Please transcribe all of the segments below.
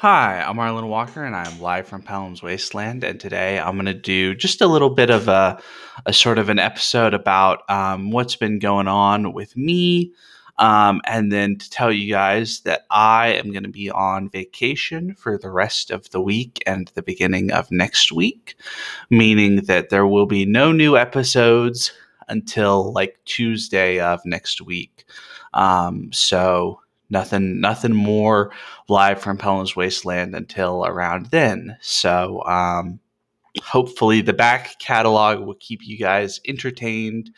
Hi, I'm Arlen Walker, and I'm live from Pellam's Wasteland. And today I'm going to do just a little bit of a, a sort of an episode about um, what's been going on with me, um, and then to tell you guys that I am going to be on vacation for the rest of the week and the beginning of next week, meaning that there will be no new episodes until like Tuesday of next week. Um, so nothing nothing more live from Pellam's Wasteland until around then. So um, hopefully the back catalog will keep you guys entertained.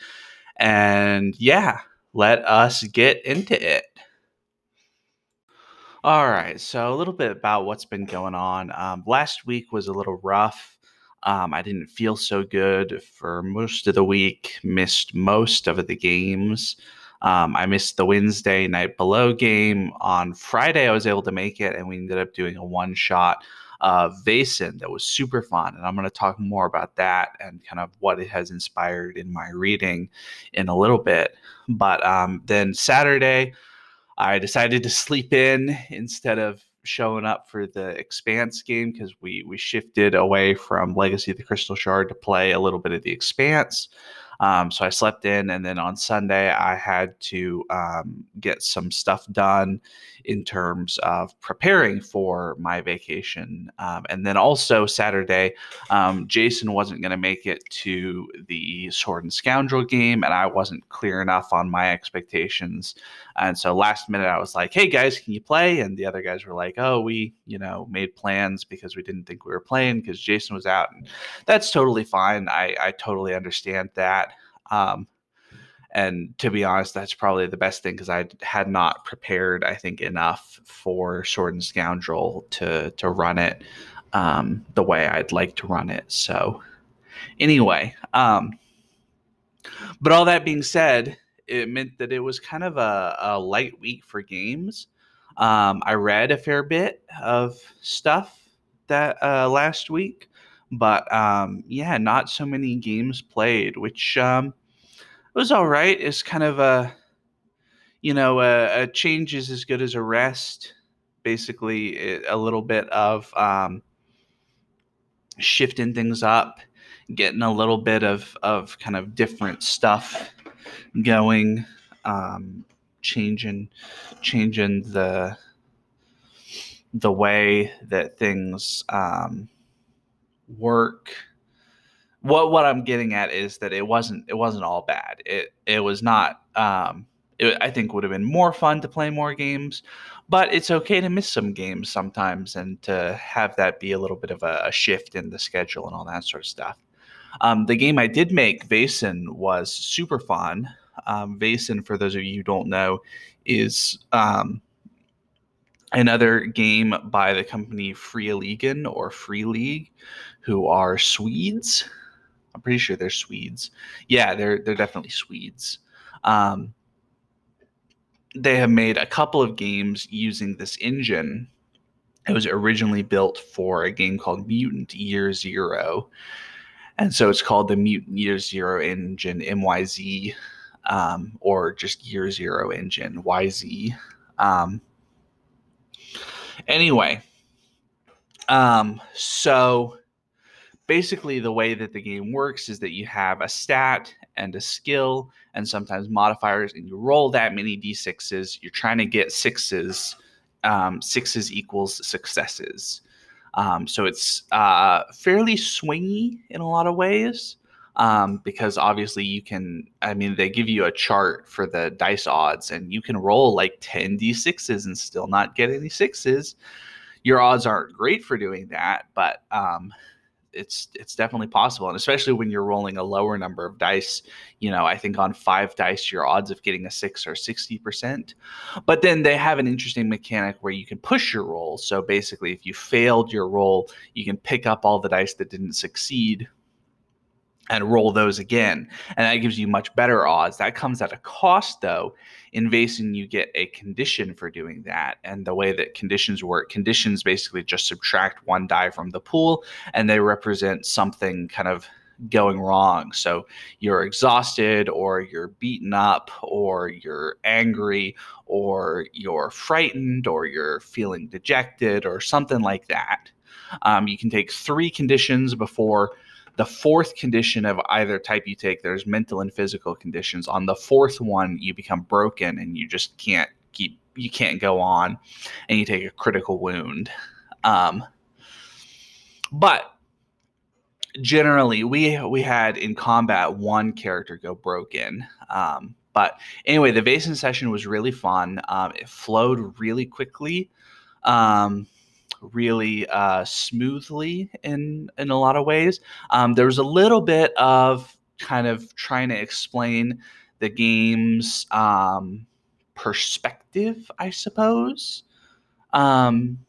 And yeah, let us get into it. All right, so a little bit about what's been going on. Um, last week was a little rough. Um, I didn't feel so good for most of the week, missed most of the games. Um, I missed the Wednesday night below game. On Friday, I was able to make it, and we ended up doing a one shot of Vaesen that was super fun. And I'm going to talk more about that and kind of what it has inspired in my reading in a little bit. But um, then Saturday, I decided to sleep in instead of showing up for the Expanse game because we we shifted away from Legacy of the Crystal Shard to play a little bit of the Expanse. Um, so I slept in, and then on Sunday I had to um, get some stuff done in terms of preparing for my vacation. Um, and then also Saturday, um, Jason wasn't going to make it to the Sword and Scoundrel game, and I wasn't clear enough on my expectations. And so last minute, I was like, "Hey guys, can you play?" And the other guys were like, "Oh, we, you know, made plans because we didn't think we were playing because Jason was out." And that's totally fine. I, I totally understand that. Um, and to be honest, that's probably the best thing because I had not prepared, I think, enough for Sword and Scoundrel to to run it um, the way I'd like to run it. So, anyway, um, but all that being said, it meant that it was kind of a, a light week for games. Um, I read a fair bit of stuff that uh, last week, but um, yeah, not so many games played, which um, was all right. It's kind of a, you know, a, a change is as good as a rest. Basically, a little bit of um, shifting things up, getting a little bit of of kind of different stuff going, um, changing changing the the way that things um, work what what I'm getting at is that it wasn't it wasn't all bad. It it was not. Um, it, I think would have been more fun to play more games, but it's okay to miss some games sometimes and to have that be a little bit of a, a shift in the schedule and all that sort of stuff. Um, the game I did make, Vaesen, was super fun. Um, Vaesen, for those of you who don't know, is um, another game by the company Free or Free League, who are Swedes. I'm pretty sure they're Swedes. Yeah, they're they're definitely Swedes. Um, they have made a couple of games using this engine. It was originally built for a game called Mutant Year Zero, and so it's called the Mutant Year Zero engine MYZ, um, or just Year Zero engine YZ. Um, anyway, um, so basically the way that the game works is that you have a stat and a skill and sometimes modifiers and you roll that many d6s you're trying to get sixes um, sixes equals successes. Um, so it's uh, fairly swingy in a lot of ways um, because obviously you can i mean they give you a chart for the dice odds and you can roll like 10 d6s and still not get any sixes. Your odds aren't great for doing that but um, it's it's definitely possible. And especially when you're rolling a lower number of dice you know i think on five dice your odds of getting a six are 60% but then they have an interesting mechanic where you can push your roll. So basically if you failed your roll you can pick up all the dice that didn't succeed and roll those again. And that gives you much better odds. That comes at a cost, though. In Vaesen, you get a condition for doing that. And the way that conditions work, conditions basically just subtract one die from the pool and they represent something kind of going wrong. So you're exhausted, or you're beaten up, or you're angry, or you're frightened, or you're feeling dejected, or something like that. Um, you can take three conditions before the fourth condition of either type you take. There's mental and physical conditions. On the fourth one, you become broken and you just can't keep, you can't go on, and you take a critical wound. Um, but generally we we had in combat one character go broken um, but anyway the Vaesen session was really fun um, it flowed really quickly um, really uh, smoothly in in a lot of ways um, there was a little bit of kind of trying to explain the game's um, perspective i suppose um,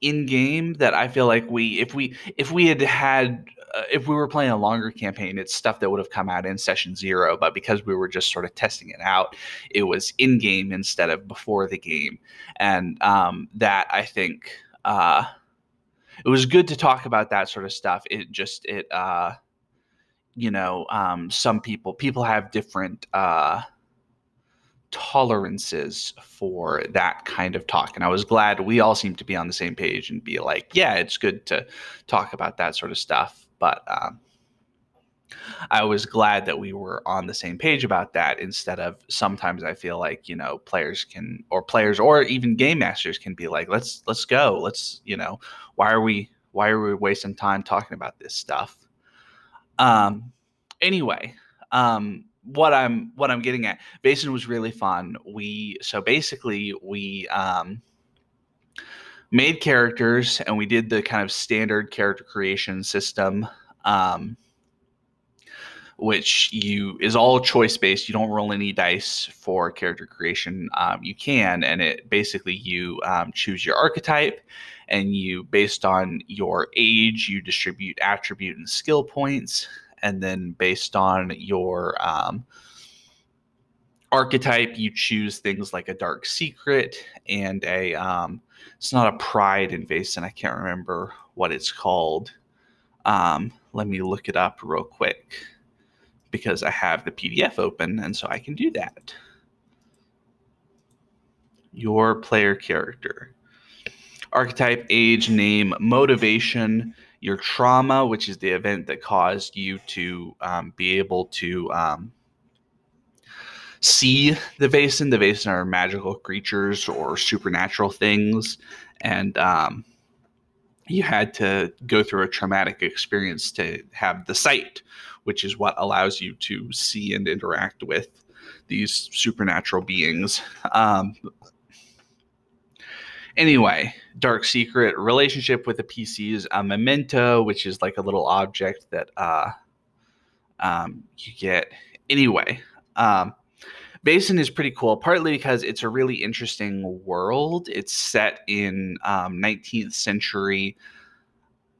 in game that I feel like we if we if we had had uh, if we were playing a longer campaign, it's stuff that would have come out in session zero. But because we were just sort of testing it out, it was in game instead of before the game, and um, that I think uh, it was good to talk about that sort of stuff. It just it uh, you know um, some people people have different. Uh, tolerances for that kind of talk. And I was glad we all seemed to be on the same page and be like, yeah, it's good to talk about that sort of stuff. But um, I was glad that we were on the same page about that instead of sometimes I feel like, you know, players can or players or even game masters can be like, let's let's go. Let's, you know, why are we why are we wasting time talking about this stuff? Um anyway, um what I'm what I'm getting at. Vaesen was really fun. We so basically we um, made characters and we did the kind of standard character creation system, um, which you is all choice based. You don't roll any dice for character creation. Um, you can, and it basically you um, choose your archetype, and you based on your age you distribute attribute and skill points and then based on your um, archetype, you choose things like a dark secret and a. Um, it's not a pride invasion. I can't remember what it's called. Um, let me look it up real quick because I have the PDF open, and so I can do that. Your player character. Archetype, age, name, motivation, your trauma, which is the event that caused you to um, be able to um, see the Vaesen. The Vaesen are magical creatures or supernatural things, and um, you had to go through a traumatic experience to have the sight, which is what allows you to see and interact with these supernatural beings. Um, Anyway, Dark Secret relationship with the PCs, a memento, which is like a little object that uh, um, you get. Anyway, um, Vaesen is pretty cool, partly because it's a really interesting world. It's set in um, 19th century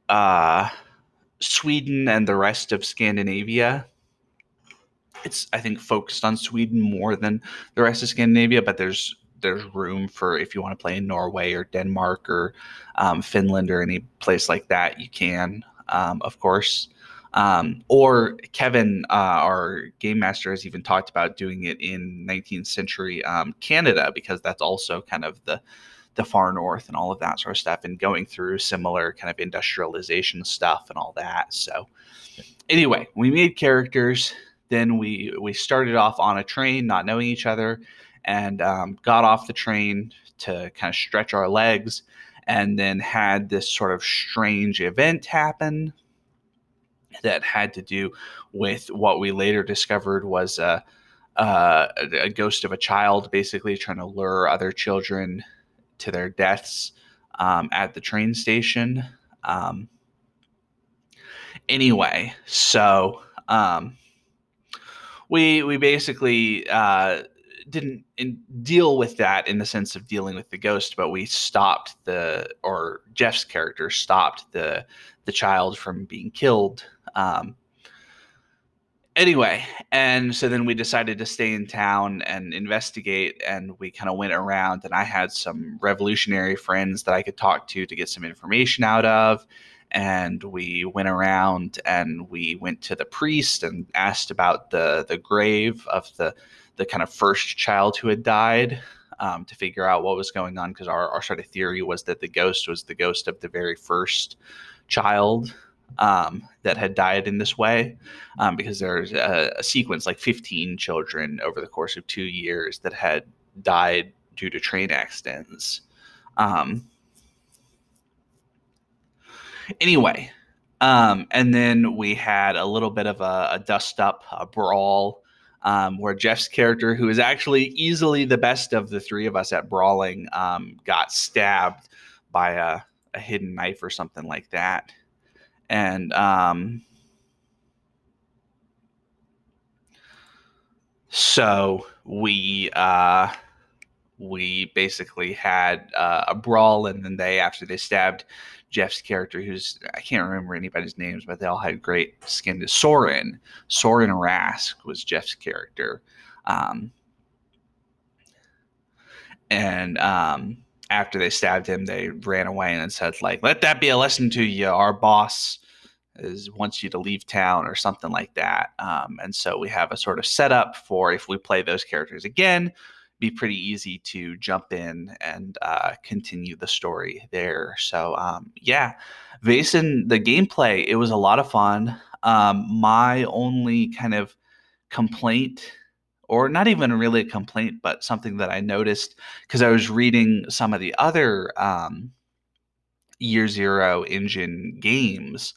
uh, Sweden and the rest of Scandinavia. It's, I think, focused on Sweden more than the rest of Scandinavia, but there's there's room for if you want to play in Norway or Denmark or um, Finland or any place like that, you can, um, of course. Um, or Kevin, uh, our game master, has even talked about doing it in 19th century um, Canada because that's also kind of the the far north and all of that sort of stuff, and going through similar kind of industrialization stuff and all that. So, anyway, we made characters. Then we we started off on a train, not knowing each other and um, got off the train to kind of stretch our legs and then had this sort of strange event happen that had to do with what we later discovered was a, a, a ghost of a child basically trying to lure other children to their deaths um, at the train station. Um, anyway, so um, we we basically uh, didn't in, deal with that in the sense of dealing with the ghost, but we stopped the or Jeff's character stopped the the child from being killed. Um, anyway, and so then we decided to stay in town and investigate, and we kind of went around, and I had some revolutionary friends that I could talk to to get some information out of, and we went around and we went to the priest and asked about the the grave of the the kind of first child who had died um, to figure out what was going on because our, our sort of theory was that the ghost was the ghost of the very first child um, that had died in this way um, because there's a, a, sequence like 15 children over the course of two years that had died due to train accidents um, anyway um, and then we had a little bit of a, a dust up a brawl um, where Jeff's character, who is actually easily the best of the three of us at brawling, um, got stabbed by a, a, hidden knife or something like that. And um, so we uh, we basically had uh, a brawl, and then they after they stabbed Jeff's character, who's I can't remember anybody's names, but they all had great skin. To Soren, Soren Rask was Jeff's character, um, and um, after they stabbed him, they ran away and said like, "Let that be a lesson to you. Our boss." is wants you to leave town or something like that. Um, and so we have a sort of setup for if we play those characters again, be pretty easy to jump in and uh, continue the story there. So um, yeah, Vaesen, the gameplay, it was a lot of fun. Um, my only kind of complaint, or not even really a complaint, but something that I noticed because I was reading some of the other um, Year Zero engine games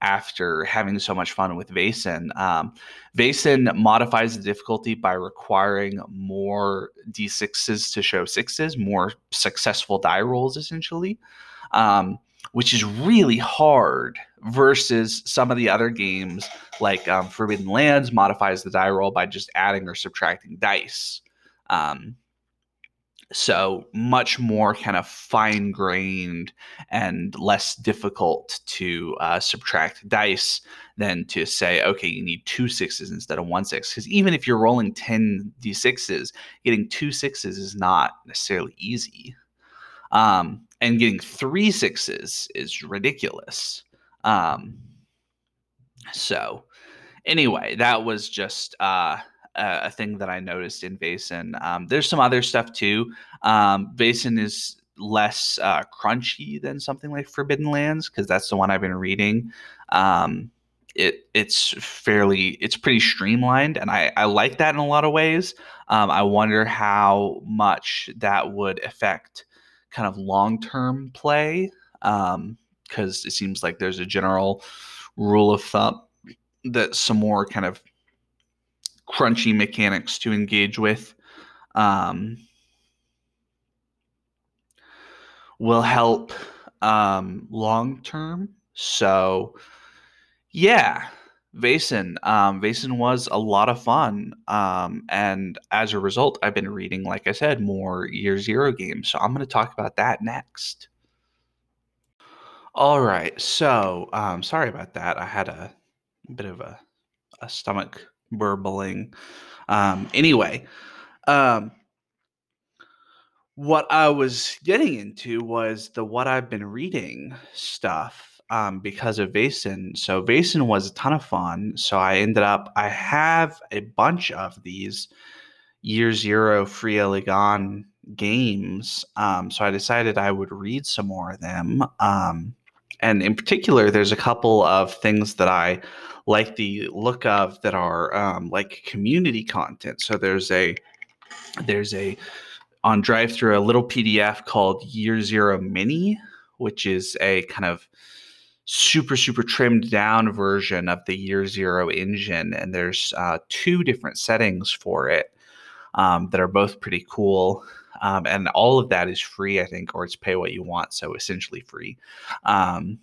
after having so much fun with Vaesen. Um, Vaesen modifies the difficulty by requiring more d6s to show sixes, more successful die rolls, essentially, um, which is really hard versus some of the other games like um, Forbidden Lands modifies the die roll by just adding or subtracting dice. Um, so much more kind of fine grained and less difficult to uh, subtract dice than to say okay you need two sixes instead of one six. Because even if you're rolling 10 d6s getting two sixes is not necessarily easy. Um, and getting three sixes is ridiculous um, so anyway that was just uh, a, thing that I noticed in Vaesen. Um, there's some other stuff too. Um, Vaesen is less uh, crunchy than something like Forbidden Lands because that's the one I've been reading. Um, it it's fairly it's pretty streamlined, and I I like that in a lot of ways. Um, I wonder how much that would affect kind of long term play because it seems like there's a general rule of thumb that some more kind of crunchy mechanics to engage with um, will help um, long term. So, yeah, Vaesen. Um, Vaesen was a lot of fun. Um, and as a result, I've been reading, like I said, more Year Zero games. So I'm going to talk about that next. All right. So, um, sorry about that. I had a bit of a, a stomach burbling. Um, anyway, um, what I was getting into was the what I've been reading stuff um, because of Vaesen. So Vaesen was a ton of fun. So I ended up I have a bunch of these Year Zero Fria Ligan games. Um, so I decided I would read some more of them. Um, and in particular, there's a couple of things that I like the look of that are um, like community content. So there's a there's a on drive through a little PDF called Year Zero Mini, which is a kind of super super trimmed down version of the Year Zero engine, and there's uh, two different settings for it um, that are both pretty cool. Um, and all of that is free, I think, or it's pay what you want, so essentially free. Um,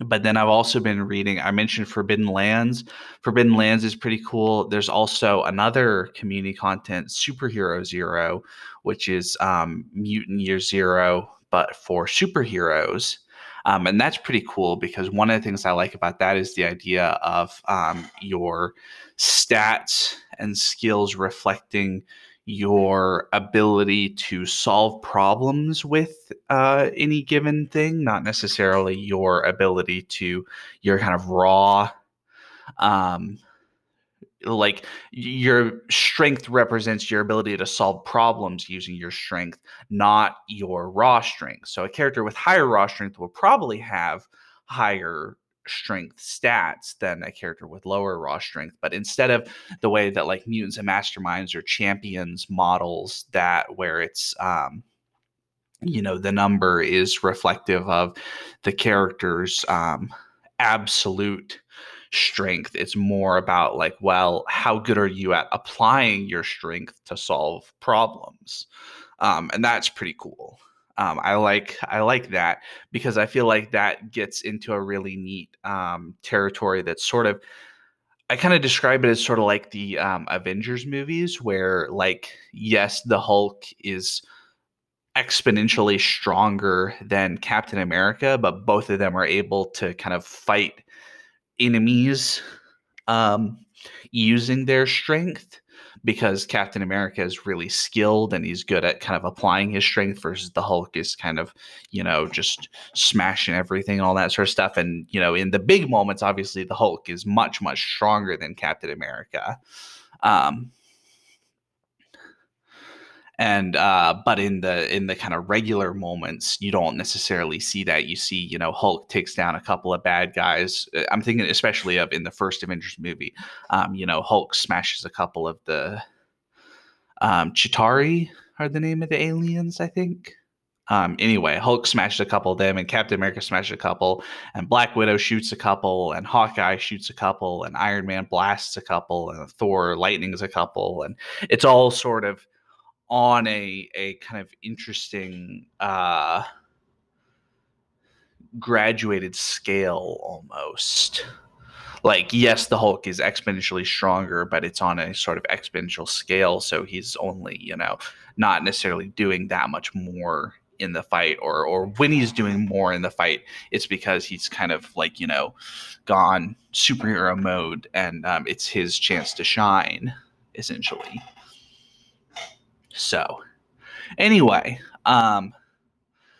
but then I've also been reading, I mentioned Forbidden Lands. Forbidden Lands is pretty cool. There's also another community content, Superhero Zero, which is um, Mutant Year Zero, but for superheroes. Um, and that's pretty cool because one of the things I like about that is the idea of um, your stats and skills reflecting your ability to solve problems with uh, any given thing, not necessarily your ability to your kind of raw um, like your strength represents your ability to solve problems using your strength, not your raw strength. So a character with higher raw strength will probably have higher strength stats than a character with lower raw strength. But instead of the way that like mutants and masterminds or champions models that where it's um you know the number is reflective of the character's um absolute strength. It's more about like, well, how good are you at applying your strength to solve problems? Um, and that's pretty cool. Um, I like I like that because I feel like that gets into a really neat um, territory that's sort of I kind of describe it as sort of like the um, Avengers movies, where like yes, the Hulk is exponentially stronger than Captain America, but both of them are able to kind of fight enemies um, using their strength because Captain America is really skilled and he's good at kind of applying his strength versus the Hulk is kind of, you know, just smashing everything, all that sort of stuff. And, you know, in the big moments, obviously the Hulk is much, much stronger than Captain America. Um, and uh, but in the in the kind of regular moments you don't necessarily see that. You see you know hulk takes down a couple of bad guys uh, i'm thinking especially of in the first avengers movie um, you know hulk smashes a couple of the um, chitauri are the name of the aliens i think. Um, anyway, Hulk smashes a couple of them, and Captain America smashes a couple, and Black Widow shoots a couple, and Hawkeye shoots a couple, and Iron Man blasts a couple, and Thor lightnings a couple, and it's all sort of on a a kind of interesting uh graduated scale almost. Like yes the hulk is exponentially stronger but it's on a sort of exponential scale so he's only you know not necessarily doing that much more in the fight or or when he's doing more in the fight it's because he's kind of like you know gone superhero mode and um, it's his chance to shine essentially so, anyway, um,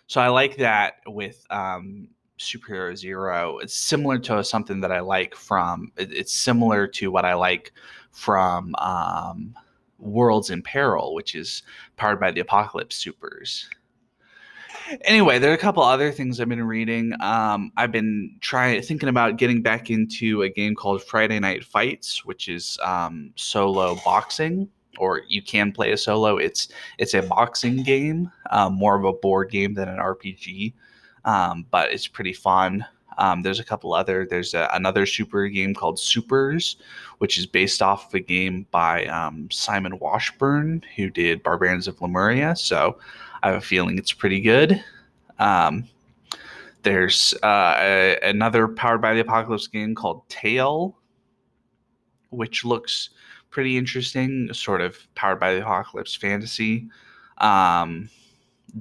so I like that with um, Superhero Zero. It's similar to something that I like from. it's similar to what I like from um, Worlds in Peril, which is powered by the Apocalypse Supers. Anyway, there are a couple other things I've been reading. Um, I've been trying thinking about getting back into a game called Friday Night Fights, which is um, solo boxing or you can play a solo. It's it's a boxing game, um, more of a board game than an RPG, um, but it's pretty fun. Um, there's a couple other. There's a, another super game called Supers, which is based off of a game by um, Simon Washbourne, who did Barbarians of Lemuria. So I have a feeling it's pretty good. Um, there's uh, a, another powered by the apocalypse game called Tale, which looks pretty interesting, sort of powered by the apocalypse fantasy. Um,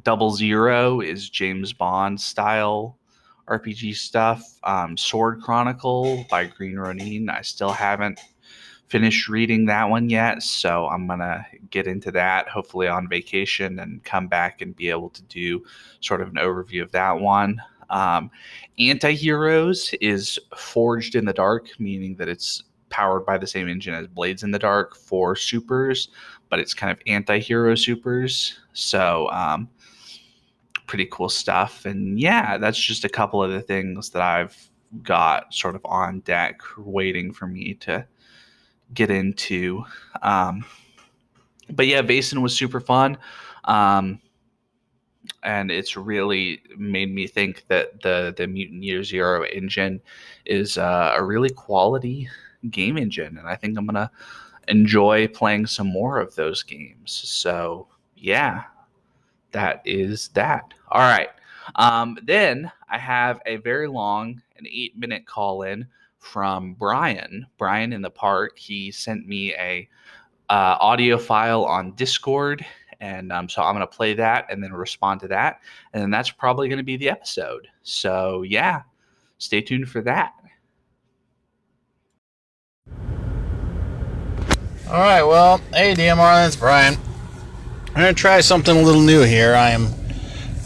Double Zero is James Bond style RPG stuff. Um, Sword Chronicle by Green Ronin. I still haven't finished reading that one yet, so I'm gonna get into that hopefully on vacation and come back and be able to do sort of an overview of that one. Um, Anti-Heroes is Forged in the Dark, meaning that it's powered by the same engine as Blades in the Dark for supers, but it's kind of anti-hero supers. So um, pretty cool stuff. And yeah, that's just a couple of the things that I've got sort of on deck waiting for me to get into. Um, but yeah, Vaesen was super fun. Um, and it's really made me think that the the Mutant Year Zero engine is uh, a really quality game engine, and I think I'm gonna enjoy playing some more of those games. So yeah, that is that. All right. Um, then I have a very long, an eight minute call in from Brian. Brian in the park. He sent me a uh, audio file on Discord. And um, so I'm to play that and then respond to that. And then that's probably to be the episode. So, yeah, stay tuned for that. All right, well, hey DMR, that's Brian. I'm to try something a little new here. I am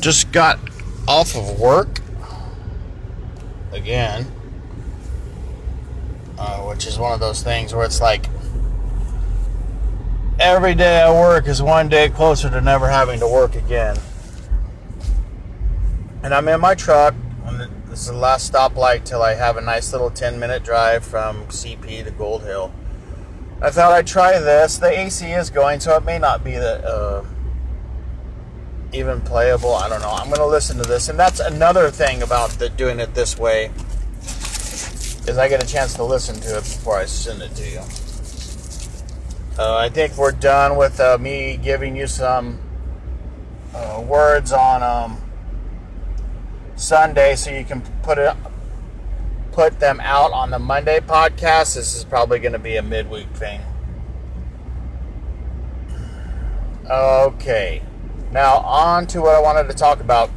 just got off of work again, uh, which is one of those things where it's like every day I work is one day closer to never having to work again. And I'm in my truck. This is the last stoplight till I have a nice little 10 minute drive from CP to Gold Hill. I thought I'd try this. The AC is going, so it may not be the uh, even playable. I don't know. I'm going to listen to this, and that's another thing about the, doing it this way is I get a chance to listen to it before I send it to you. Uh, I think we're done with uh, me giving you some uh, words on um, Sunday, so you can put it put them out on the Monday podcast. This is probably going to be a midweek thing. Okay. Now, on to what I wanted to talk about.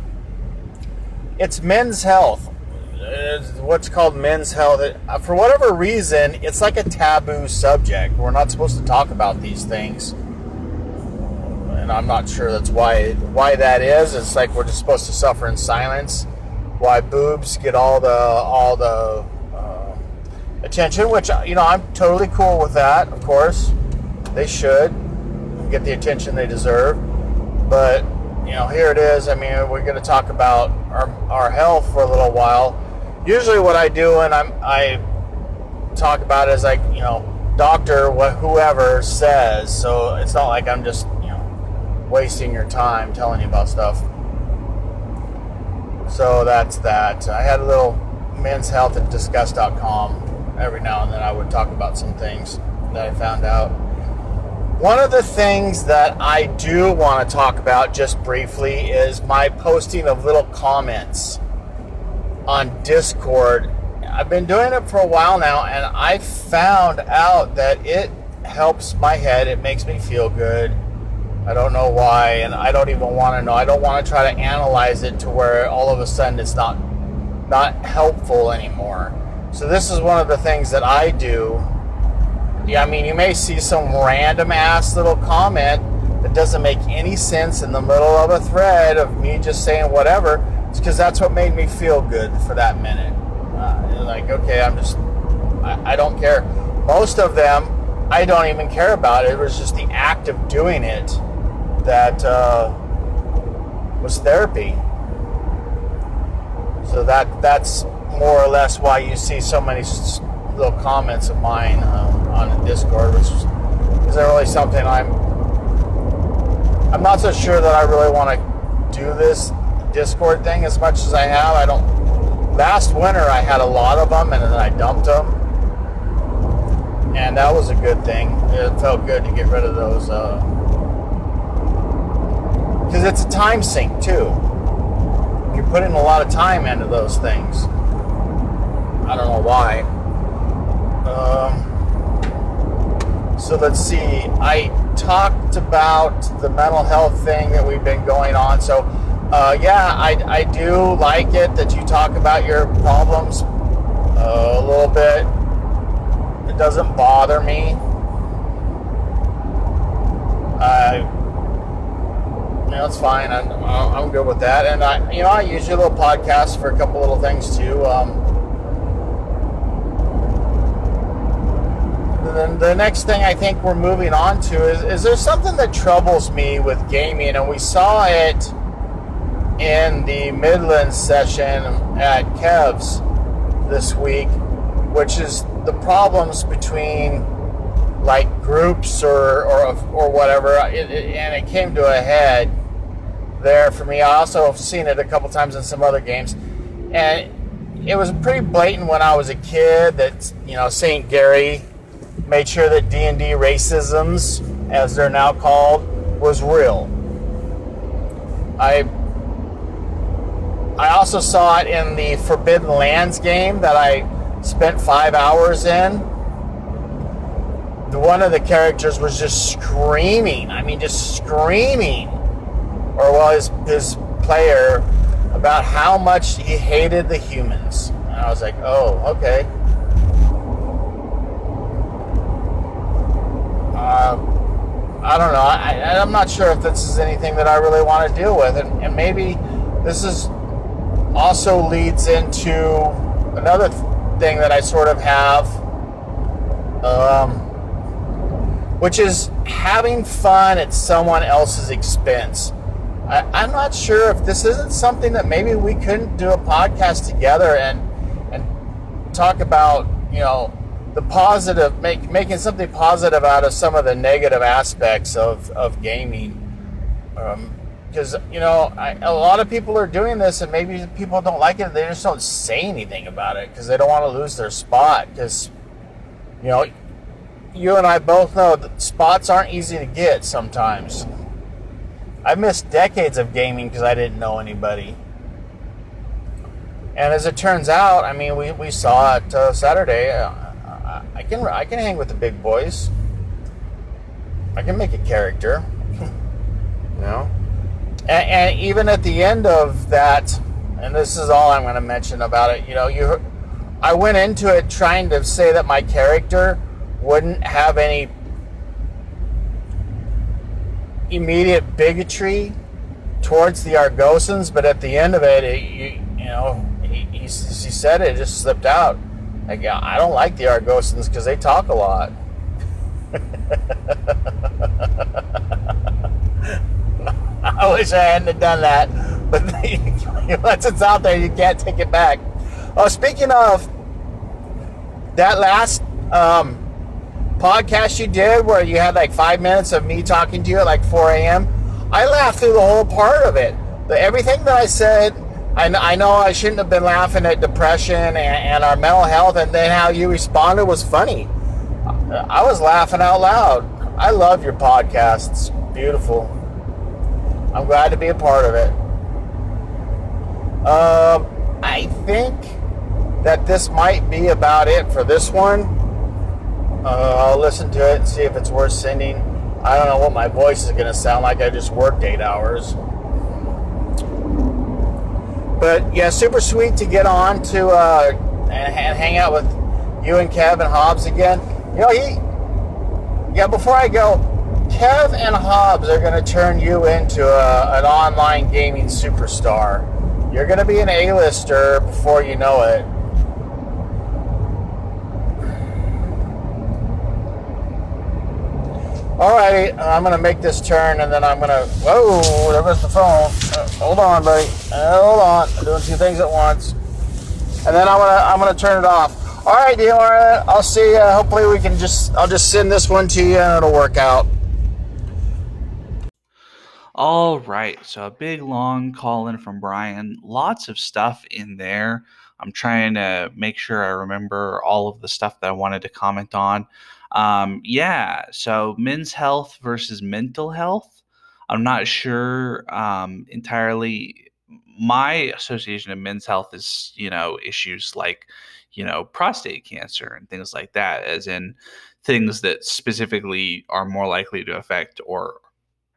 It's men's health. It's what's called men's health. Uh, for whatever reason, it's like a taboo subject. We're not supposed to talk about these things. And I'm not sure that's why why that is. It's like we're just supposed to suffer in silence why boobs get all the all the uh, attention, which you know I'm totally cool with that. Of course, they should get the attention they deserve. But you know, here it is. I mean, we're going to talk about our, our health for a little while. Usually, what I do when I'm I talk about is like you know, doctor, what whoever says. So it's not like I'm just you know wasting your time telling you about stuff. So that's that. I had a little men's health at discuss.com. Every now and then I would talk about some things that I found out. One of the things that I do want to talk about just briefly is my posting of little comments on Discord. I've been doing it for a while now and I found out that it helps my head. It makes me feel good I don't know why, and I don't even want to know. I don't want to try to analyze it to where all of a sudden it's not not helpful anymore. So this is one of the things that I do. Yeah, I mean, you may see some random ass little comment that doesn't make any sense in the middle of a thread of me just saying whatever. It's because that's what made me feel good for that minute. Uh, like, okay, I'm just, I, I don't care. Most of them, I don't even care about. It it was just the act of doing it that uh, was therapy. So that that's more or less why you see so many little comments of mine um, on the Discord, which isn't really something I'm. I'm not so sure that I really want to do this Discord thing as much as I have. I don't. Last winter I had a lot of them, and then I dumped them, and that was a good thing. It felt good to get rid of those. Uh, because it's a time sink too. You're putting a lot of time into those things. I don't know why. Um, so let's see. I talked about the mental health thing that we've been going on. So, uh, yeah, I, I do like it that you talk about your problems uh, a little bit. It doesn't bother me. I you know, it's fine. I'm, I'm good with that. And I, you know, I use your little podcast for a couple little things too. Um, then the next thing I think we're moving on to is, is there something that troubles me with gaming, and we saw it in the Midlands session at Kev's this week, which is the problems between like groups or or, or whatever, it, it, and it came to a head there for me. I also have seen it a couple times in some other games, and it was pretty blatant when I was a kid that you know St. Gary made sure that D and D racisms, as they're now called, was real. I I also saw it in the Forbidden Lands game that I spent five hours in. One of the characters was just screaming. I mean, just screaming or well, his, his player about how much he hated the humans. And I was like, oh, okay. Uh, I don't know. I, I'm not sure if this is anything that I really want to deal with, and, and maybe this is also leads into another thing that I sort of have, um, which is having fun at someone else's expense. I, I'm not sure if this isn't something that maybe we couldn't do a podcast together and and talk about, you know, the positive, make, making something positive out of some of the negative aspects of, of gaming. Because, um, you know, I, a lot of people are doing this and maybe people don't like it. They just don't say anything about it because they don't want to lose their spot. Because, you know, you and I both know that spots aren't easy to get sometimes. I missed decades of gaming because I didn't know anybody. And as it turns out, I mean, we, we saw it uh, Saturday. Uh, I can I can hang with the big boys. I can make a character. you know? And, and, even at the end of that, and this is all I'm going to mention about it, you know, you I went into it trying to say that my character wouldn't have any immediate bigotry towards the Argosans, but at the end of it, it you, you know, he, he, he said it, it just slipped out. Like, I don't like the Argosans because they talk a lot. I wish I hadn't done that, but once it's out there, you can't take it back. Oh, speaking of that last um, podcast you did, where you had like five minutes of me talking to you at like 4 a.m., I laughed through the whole part of it. The, everything that I said I, I know I shouldn't have been laughing at depression and, and our mental health, and then how you responded was funny. I was laughing out loud. I love your podcast. It's beautiful. I'm glad to be a part of it. Um, I think that this might be about it for this one. Uh, I'll listen to it and see if it's worth sending. I don't know what my voice is going to sound like. I just worked eight hours. But yeah, super sweet to get on to uh, and, and hang out with you and Kev and Hobbs again. You know, he, yeah, before I go, Kev and Hobbs are going to turn you into a, an online gaming superstar. You're going to be an A-lister before you know it. Alrighty, I'm gonna make this turn and then I'm gonna. Whoa, there was the phone. Uh, hold on, buddy. Uh, hold on. I'm doing two things at once. And then I'm gonna I'm gonna turn it off. All right. All right, I'll see you. Hopefully, we can just I'll just send this one to you and it'll work out. All right, so a big long call in from Brian. Lots of stuff in there. I'm trying to make sure I remember all of the stuff that I wanted to comment on. Um, yeah, so men's health versus mental health. I'm not sure um, entirely. My association of men's health is, you know, issues like, you know, prostate cancer and things like that, as in things that specifically are more likely to affect or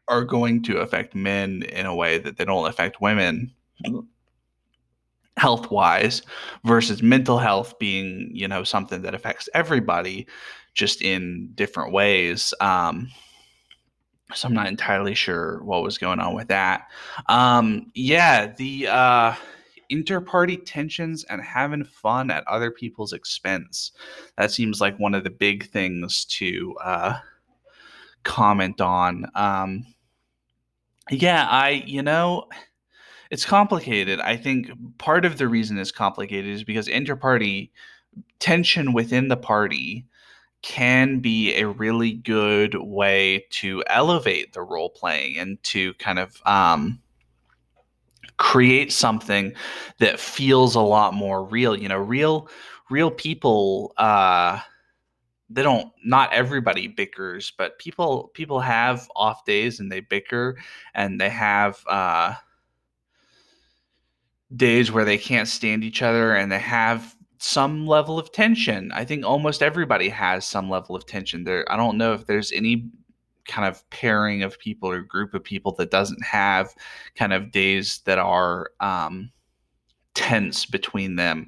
are going to affect men in a way that they don't affect women health wise versus mental health being you know something that affects everybody just in different ways. Um, so I'm not entirely sure what was going on with that. Um, yeah, the uh, interparty tensions and having fun at other people's expense. That seems like one of the big things to uh, comment on. Um, yeah, I, you know, it's complicated. I think part of the reason it's complicated is because interparty tension within the party can be a really good way to elevate the role playing and to kind of um, create something that feels a lot more real. You know, real real people. Uh, they don't. Not everybody bickers, but people people have off days and they bicker, and they have. Uh, days where they can't stand each other and they have some level of tension. I think almost everybody has some level of tension. There I don't know if there's any kind of pairing of people or group of people that doesn't have kind of days that are um, tense between them.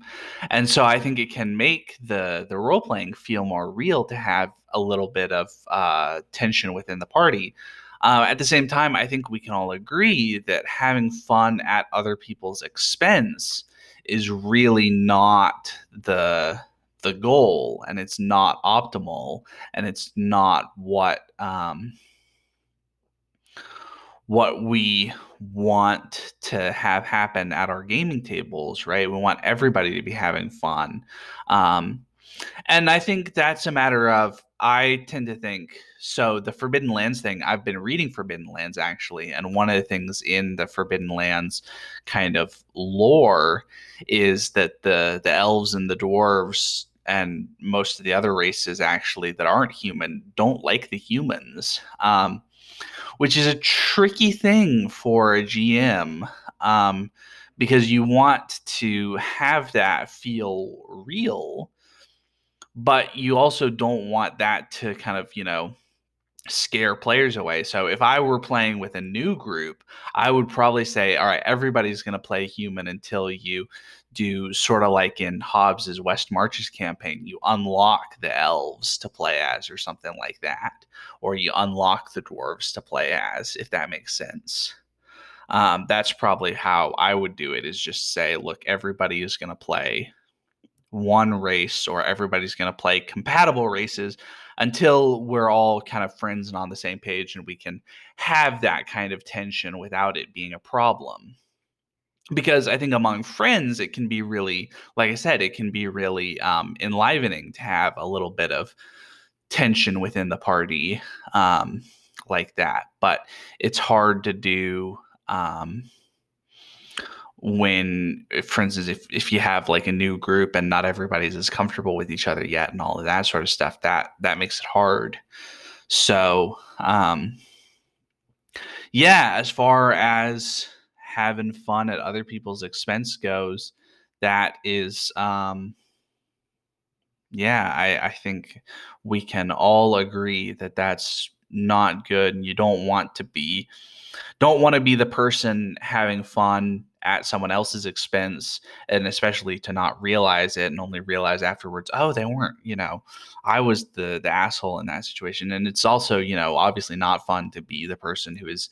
And so I think it can make the the role playing feel more real to have a little bit of uh, tension within the party. Uh, at the same time, I think we can all agree that having fun at other people's expense is really not the the goal, and it's not optimal, and it's not what um, what we want to have happen at our gaming tables, right? We want everybody to be having fun. Um, and I think that's a matter of, I tend to think so. The Forbidden Lands thing, I've been reading Forbidden Lands actually. And one of the things in the Forbidden Lands kind of lore is that the, the elves and the dwarves and most of the other races actually that aren't human don't like the humans. Um, which is a tricky thing for a GM um, because you want to have that feel real, but you also don't want that to kind of, you know, scare players away. So if I were playing with a new group, I would probably say, all right, everybody's going to play human until you do sort of like in Hobbes's West Marches campaign, you unlock the elves to play as or something like that, or you unlock the dwarves to play as, if that makes sense. Um, that's probably how I would do it is just say, look, everybody is going to play one race or everybody's going to play compatible races until we're all kind of friends and on the same page and we can have that kind of tension without it being a problem because I think among friends, it can be really, like I said, it can be really um, enlivening to have a little bit of tension within the party um, like that. But it's hard to do um, when, for instance, if, if you have like a new group and not everybody's as comfortable with each other yet and all of that sort of stuff, that that makes it hard. So, um, yeah, as far as having fun at other people's expense goes, that is, um, yeah, I, I think we can all agree that that's not good. And you don't want to be, don't want to be the person having fun at someone else's expense and especially to not realize it and only realize afterwards oh they weren't you know i was the the asshole in that situation and it's also you know obviously not fun to be the person who is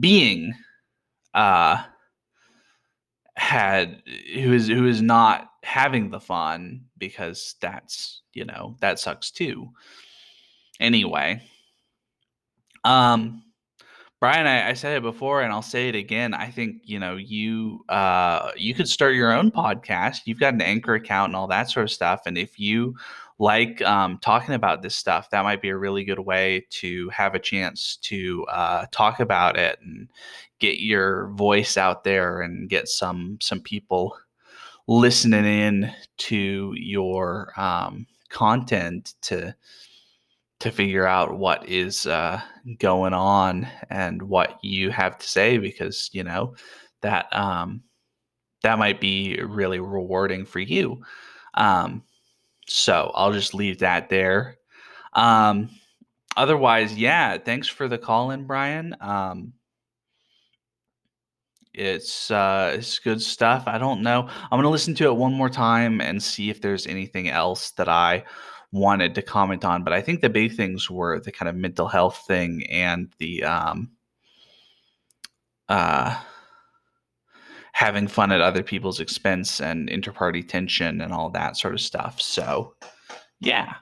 being uh, had who is who is not having the fun because that's you know that sucks too. Anyway, um, Brian, I, I, said it before and I'll say it again. I think you know you uh, you could start your own podcast. You've got an anchor account and all that sort of stuff. And if you like um, talking about this stuff, that might be a really good way to have a chance to uh, talk about it and get your voice out there and get some some people listening in to your um, content to to figure out what is uh, going on and what you have to say because you know that um, that might be really rewarding for you. Um, so I'll just leave that there. Um, otherwise, yeah, thanks for the call in, Brian. Um, it's uh, it's good stuff. I don't know. I'm gonna listen to it one more time and see if there's anything else that I wanted to comment on. But I think the big things were the kind of mental health thing and the um, uh, having fun at other people's expense and interparty tension and all that sort of stuff. So, yeah.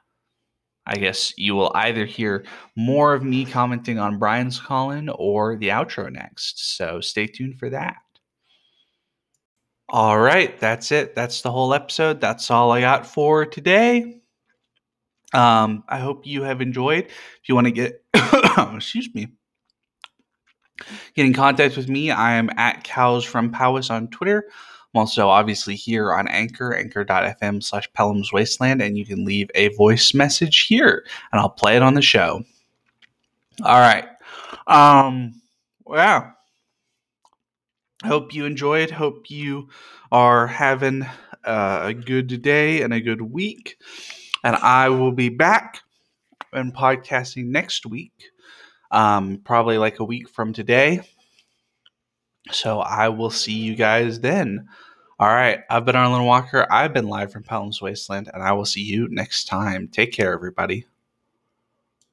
I guess you will either hear more of me commenting on Brian's call in or the outro next. So stay tuned for that. All right, that's it. That's the whole episode. That's all I got for today. Um, I hope you have enjoyed. If you want to get, excuse me, get in contact with me, I am at cows from Powis on Twitter. I'm also obviously here on Anchor, anchor.fm slash Pellam's Wasteland, and you can leave a voice message here and I'll play it on the show. All right. Um, yeah. Hope you enjoyed. Hope you are having uh, a good day and a good week. And I will be back and podcasting next week, um, probably like a week from today. So I will see you guys then. All right. I've been Arlen Walker. I've been live from Pellam's Wasteland, and I will see you next time. Take care, everybody.